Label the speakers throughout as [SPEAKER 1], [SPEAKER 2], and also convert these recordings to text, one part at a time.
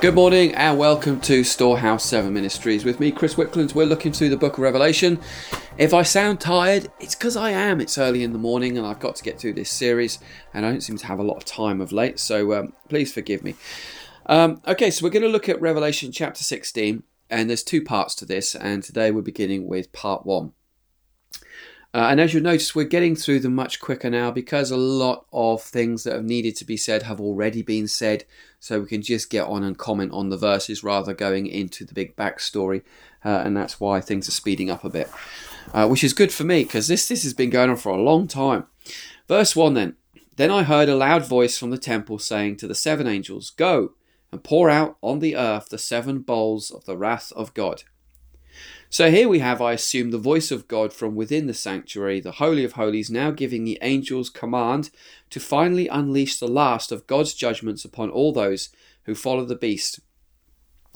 [SPEAKER 1] Good morning and welcome to Storehouse 7 Ministries. With me, Chris Wickland, we're looking through the book of Revelation. If I sound tired, it's because I am. It's early in the morning and I've got to get through this series and I don't seem to have a lot of time of late, so um, please forgive me. Um, okay, so we're going to look at Revelation chapter 16 and there's two parts to this, and today we're beginning with part 1. Uh, and as you'll notice, we're getting through them much quicker now because a lot of things that have needed to be said have already been said. So we can just get on and comment on the verses rather going into the big backstory. Uh, and that's why things are speeding up a bit, uh, which is good for me because this, this has been going on for a long time. Verse 1 then. Then I heard a loud voice from the temple saying to the seven angels, Go and pour out on the earth the seven bowls of the wrath of God. So here we have, I assume, the voice of God from within the sanctuary, the Holy of Holies, now giving the angels command to finally unleash the last of God's judgments upon all those who follow the beast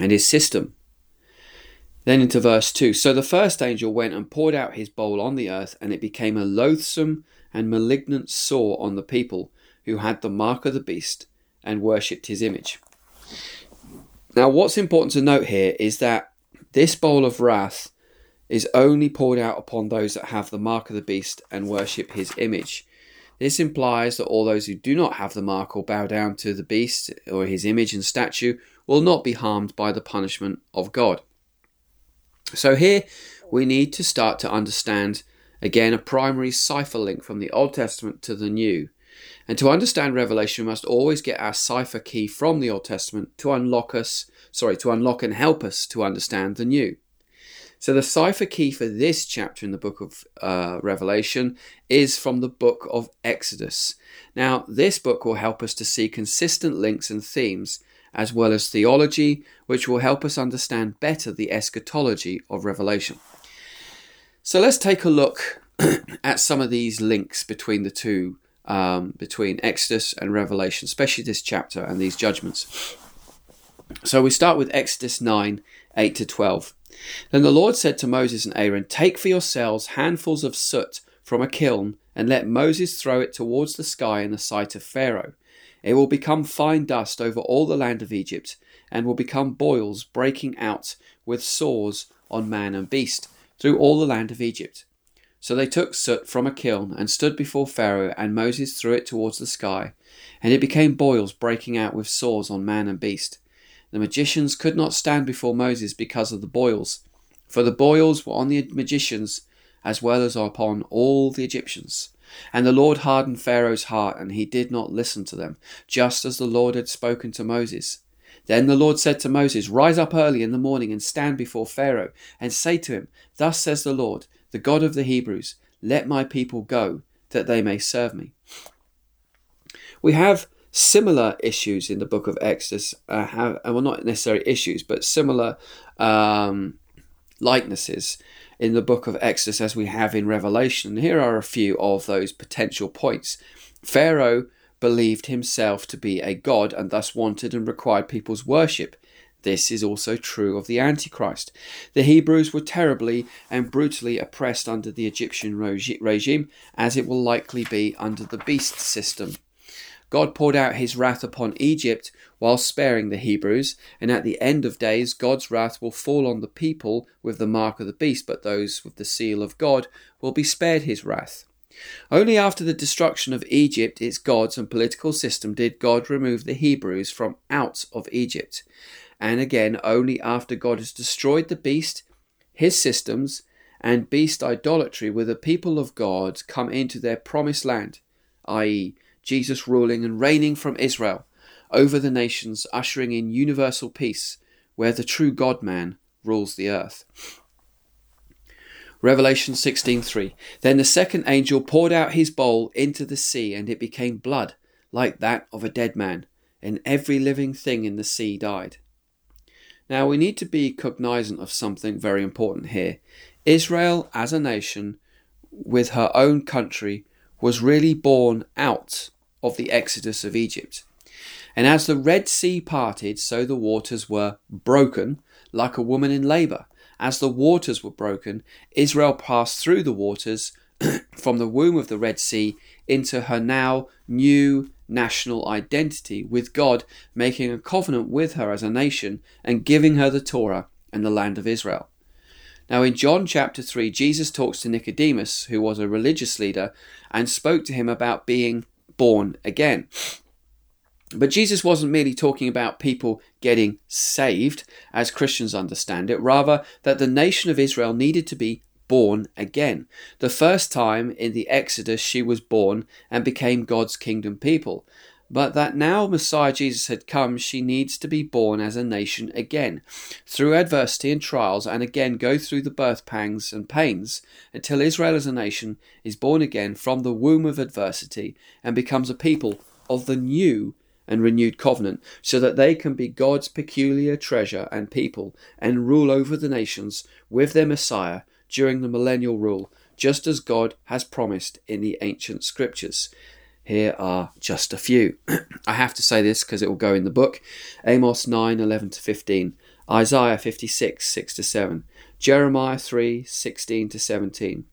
[SPEAKER 1] and his system. Then into verse 2 So the first angel went and poured out his bowl on the earth, and it became a loathsome and malignant sore on the people who had the mark of the beast and worshipped his image. Now, what's important to note here is that this bowl of wrath is only poured out upon those that have the mark of the beast and worship his image. This implies that all those who do not have the mark or bow down to the beast or his image and statue will not be harmed by the punishment of God. So here we need to start to understand again a primary cipher link from the Old Testament to the New. And to understand Revelation, we must always get our cipher key from the Old Testament to unlock us sorry, to unlock and help us to understand the new. So the cipher key for this chapter in the book of uh, Revelation is from the book of Exodus. Now, this book will help us to see consistent links and themes, as well as theology, which will help us understand better the eschatology of Revelation. So let's take a look at some of these links between the two, um, between Exodus and Revelation, especially this chapter and these judgments. So we start with Exodus 9 8 to 12. Then the Lord said to Moses and Aaron, Take for yourselves handfuls of soot from a kiln, and let Moses throw it towards the sky in the sight of Pharaoh. It will become fine dust over all the land of Egypt, and will become boils breaking out with sores on man and beast through all the land of Egypt. So they took soot from a kiln and stood before Pharaoh, and Moses threw it towards the sky, and it became boils breaking out with sores on man and beast. The magicians could not stand before Moses because of the boils, for the boils were on the magicians as well as upon all the Egyptians. And the Lord hardened Pharaoh's heart, and he did not listen to them, just as the Lord had spoken to Moses. Then the Lord said to Moses, Rise up early in the morning and stand before Pharaoh, and say to him, Thus says the Lord, the God of the Hebrews, Let my people go, that they may serve me. We have similar issues in the book of Exodus uh, have, well, not necessarily issues, but similar um, likenesses in the book of Exodus as we have in Revelation. Here are a few of those potential points. Pharaoh believed himself to be a god and thus wanted and required people's worship. This is also true of the Antichrist. The Hebrews were terribly and brutally oppressed under the Egyptian regime, as it will likely be under the beast system. God poured out his wrath upon Egypt while sparing the Hebrews, and at the end of days God's wrath will fall on the people with the mark of the beast, but those with the seal of God will be spared his wrath. Only after the destruction of Egypt, its gods and political system, did God remove the Hebrews from out of Egypt. And again, only after God has destroyed the beast, his systems, and beast idolatry will the people of God come into their promised land, i.e., Jesus ruling and reigning from Israel over the nations, ushering in universal peace where the true God man rules the earth. Revelation 16:3 Then the second angel poured out his bowl into the sea and it became blood like that of a dead man and every living thing in the sea died. Now we need to be cognizant of something very important here. Israel as a nation with her own country was really born out of the exodus of Egypt. And as the Red Sea parted, so the waters were broken, like a woman in labour. As the waters were broken, Israel passed through the waters from the womb of the Red Sea into her now new national identity, with God making a covenant with her as a nation and giving her the Torah and the land of Israel. Now, in John chapter 3, Jesus talks to Nicodemus, who was a religious leader, and spoke to him about being born again. But Jesus wasn't merely talking about people getting saved, as Christians understand it, rather, that the nation of Israel needed to be born again. The first time in the Exodus, she was born and became God's kingdom people. But that now Messiah Jesus had come, she needs to be born as a nation again, through adversity and trials, and again go through the birth pangs and pains until Israel as a nation is born again from the womb of adversity and becomes a people of the new and renewed covenant, so that they can be God's peculiar treasure and people and rule over the nations with their Messiah during the millennial rule, just as God has promised in the ancient scriptures. Here are just a few. I have to say this because it will go in the book. Amos 9 11 to 15, Isaiah 56 6 to 7, Jeremiah 3 16 to 17,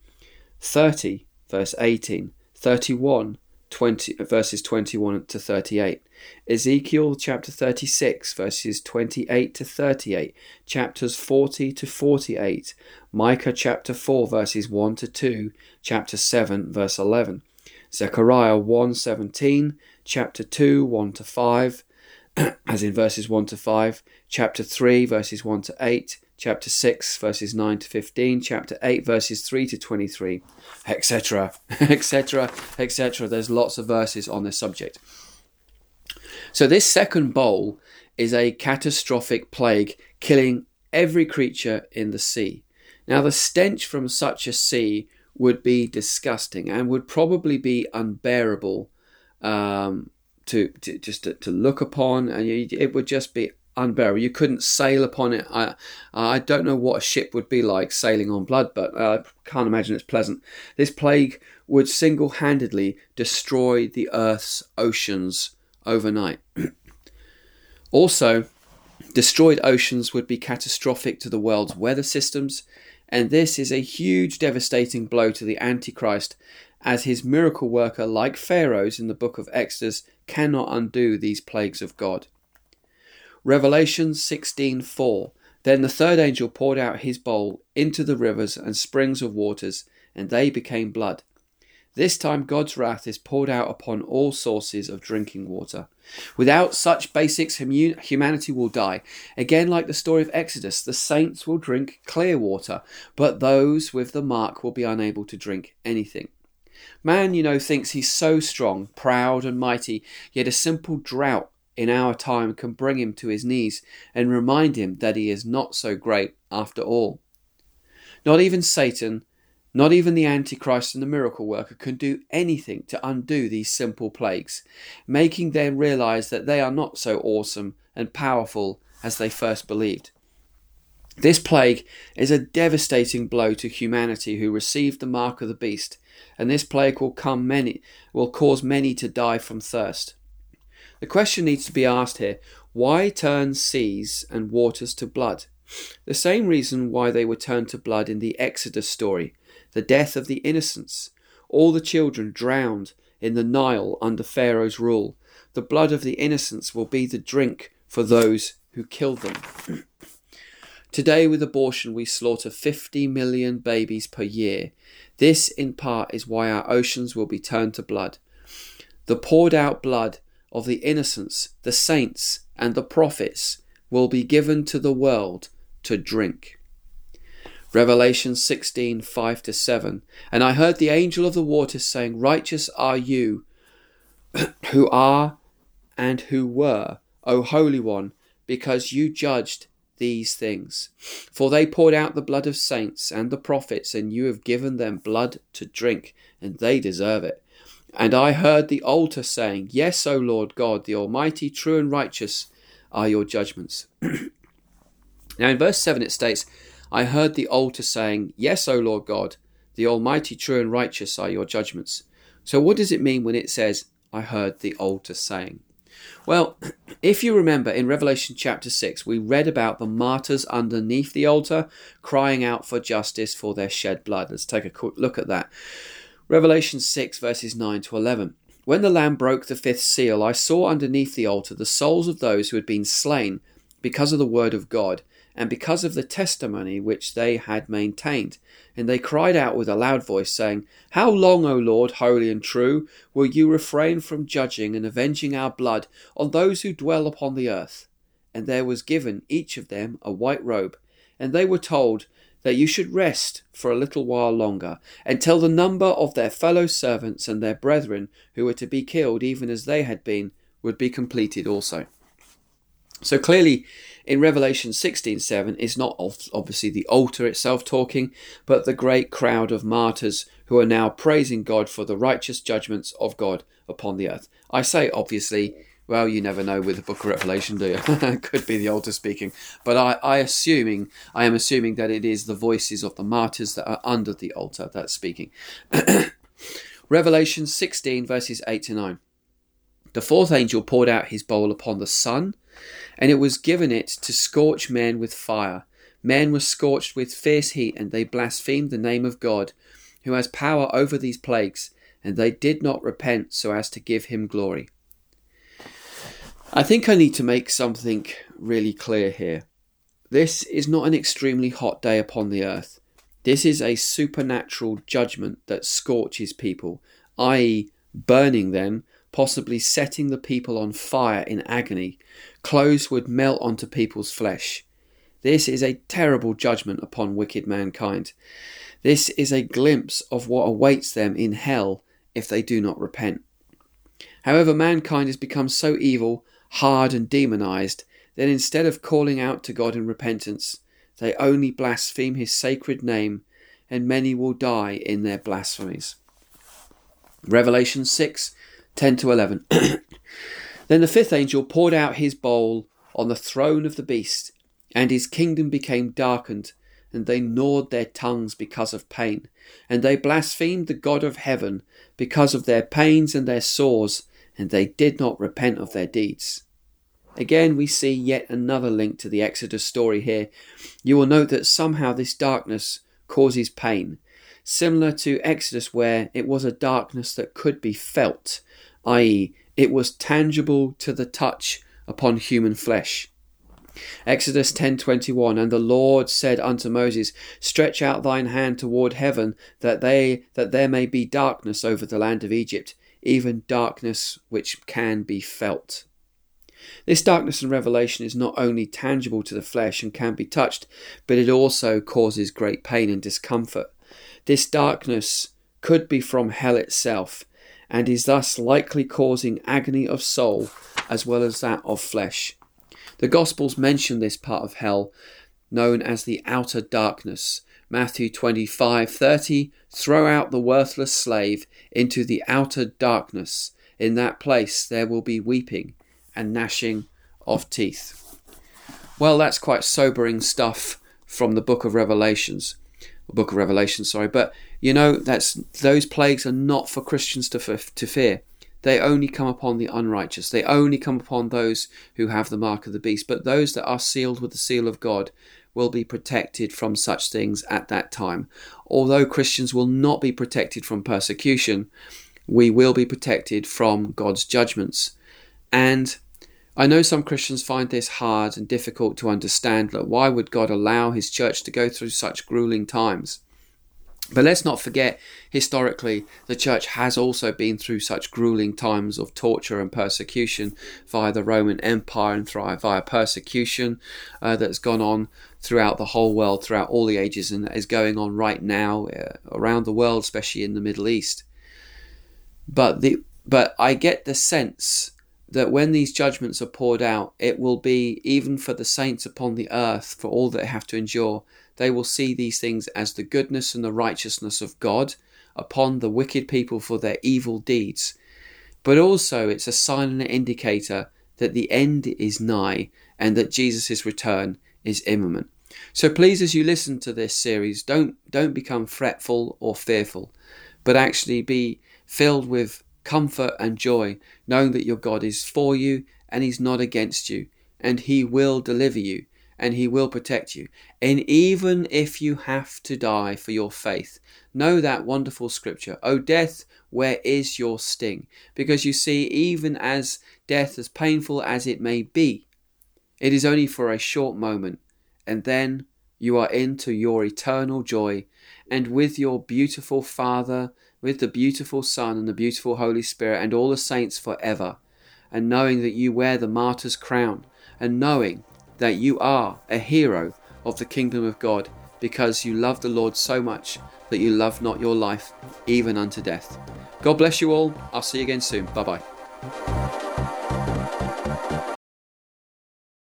[SPEAKER 1] 30 verse 18, 31 20, verses 21 to 38, Ezekiel chapter 36, verses 28 to 38, chapters 40 to 48, Micah chapter 4, verses 1 to 2, chapter 7, verse 11, Zechariah 1 17, chapter 2, 1 to 5, as in verses 1 to 5, chapter 3, verses 1 to 8, chapter 6, verses 9 to 15, chapter 8, verses 3 to 23, etc., etc., etc. There's lots of verses on this subject. So, this second bowl is a catastrophic plague killing every creature in the sea. Now, the stench from such a sea would be disgusting and would probably be unbearable um, to, to, just to, to, look upon, and it would just be unbearable. You couldn't sail upon it. I I don't know what a ship would be like sailing on blood, but I can't imagine it's pleasant. This plague would single-handedly destroy the Earth's oceans overnight. also, destroyed oceans would be catastrophic to the world's weather systems, and this is a huge, devastating blow to the Antichrist, as his miracle worker, like Pharaoh's in the book of Exodus, cannot undo these plagues of God. Revelation 16:4 Then the third angel poured out his bowl into the rivers and springs of waters, and they became blood. This time God's wrath is poured out upon all sources of drinking water. Without such basics, humanity will die. Again, like the story of Exodus, the saints will drink clear water, but those with the mark will be unable to drink anything. Man, you know, thinks he's so strong, proud, and mighty, yet a simple drought in our time can bring him to his knees and remind him that he is not so great after all. Not even Satan, not even the Antichrist and the miracle worker can do anything to undo these simple plagues, making them realize that they are not so awesome and powerful as they first believed. This plague is a devastating blow to humanity who received the mark of the beast, and this plague will come many will cause many to die from thirst. The question needs to be asked here why turn seas and waters to blood? The same reason why they were turned to blood in the Exodus story the death of the innocents. All the children drowned in the Nile under Pharaoh's rule. The blood of the innocents will be the drink for those who killed them. Today, with abortion, we slaughter 50 million babies per year. This, in part, is why our oceans will be turned to blood. The poured out blood of the innocents, the saints, and the prophets will be given to the world to drink. Revelation 16 5 to 7. And I heard the angel of the waters saying, Righteous are you who are and who were, O Holy One, because you judged these things. For they poured out the blood of saints and the prophets, and you have given them blood to drink, and they deserve it. And I heard the altar saying, Yes, O Lord God, the Almighty, true and righteous are your judgments. now in verse 7 it states, I heard the altar saying, Yes, O Lord God, the Almighty, true and righteous are your judgments. So what does it mean when it says, I heard the altar saying? Well, if you remember in Revelation chapter 6, we read about the martyrs underneath the altar crying out for justice for their shed blood. Let's take a quick look at that. Revelation 6, verses 9 to 11. When the Lamb broke the fifth seal, I saw underneath the altar the souls of those who had been slain because of the word of God and because of the testimony which they had maintained. And they cried out with a loud voice, saying, How long, O Lord, holy and true, will you refrain from judging and avenging our blood on those who dwell upon the earth? And there was given each of them a white robe, and they were told, that you should rest for a little while longer, until the number of their fellow servants and their brethren who were to be killed, even as they had been, would be completed also. So clearly, in Revelation 16:7 is not obviously the altar itself talking, but the great crowd of martyrs who are now praising God for the righteous judgments of God upon the earth. I say obviously well, you never know with the Book of Revelation, do you? could be the altar speaking, but I, I assuming I am assuming that it is the voices of the martyrs that are under the altar that's speaking. Revelation 16 verses 8 to 9. The fourth angel poured out his bowl upon the sun, and it was given it to scorch men with fire. Men were scorched with fierce heat, and they blasphemed the name of God, who has power over these plagues, and they did not repent so as to give him glory. I think I need to make something really clear here. This is not an extremely hot day upon the earth. This is a supernatural judgment that scorches people, i.e., burning them, possibly setting the people on fire in agony. Clothes would melt onto people's flesh. This is a terrible judgment upon wicked mankind. This is a glimpse of what awaits them in hell if they do not repent. However, mankind has become so evil hard and demonized, that instead of calling out to God in repentance, they only blaspheme his sacred name, and many will die in their blasphemies. Revelation 6 10 to 11. then the fifth angel poured out his bowl on the throne of the beast, and his kingdom became darkened, and they gnawed their tongues because of pain. And they blasphemed the God of heaven because of their pains and their sores, and they did not repent of their deeds. Again, we see yet another link to the Exodus story here. You will note that somehow this darkness causes pain, similar to Exodus, where it was a darkness that could be felt, i.e., it was tangible to the touch upon human flesh. Exodus 10:21 And the Lord said unto Moses Stretch out thine hand toward heaven that they that there may be darkness over the land of Egypt even darkness which can be felt this darkness and revelation is not only tangible to the flesh and can be touched, but it also causes great pain and discomfort. This darkness could be from hell itself, and is thus likely causing agony of soul as well as that of flesh. The Gospels mention this part of hell, known as the outer darkness. Matthew 25:30 Throw out the worthless slave into the outer darkness. In that place there will be weeping and gnashing of teeth. Well, that's quite sobering stuff from the book of Revelations. Book of Revelation, sorry, but you know that's those plagues are not for Christians to to fear. They only come upon the unrighteous. They only come upon those who have the mark of the beast. But those that are sealed with the seal of God will be protected from such things at that time. Although Christians will not be protected from persecution, we will be protected from God's judgments. And I know some Christians find this hard and difficult to understand. Like, why would God allow His church to go through such grueling times? But let's not forget, historically, the church has also been through such grueling times of torture and persecution via the Roman Empire and via persecution uh, that's gone on throughout the whole world, throughout all the ages, and is going on right now uh, around the world, especially in the Middle East. But the but I get the sense that when these judgments are poured out, it will be even for the saints upon the earth, for all that have to endure, they will see these things as the goodness and the righteousness of God upon the wicked people for their evil deeds. But also, it's a sign and an indicator that the end is nigh and that Jesus' return is imminent. So please, as you listen to this series, don't don't become fretful or fearful, but actually be filled with comfort and joy, knowing that your God is for you and He's not against you, and He will deliver you, and he will protect you. And even if you have to die for your faith, know that wonderful scripture, O death, where is your sting? Because you see, even as death, as painful as it may be, it is only for a short moment, and then you are into your eternal joy, and with your beautiful Father, with the beautiful Son, and the beautiful Holy Spirit, and all the saints forever, and knowing that you wear the martyr's crown, and knowing that you are a hero of the kingdom of God because you love the Lord so much that you love not your life even unto death. God bless you all. I'll see you again soon. Bye bye.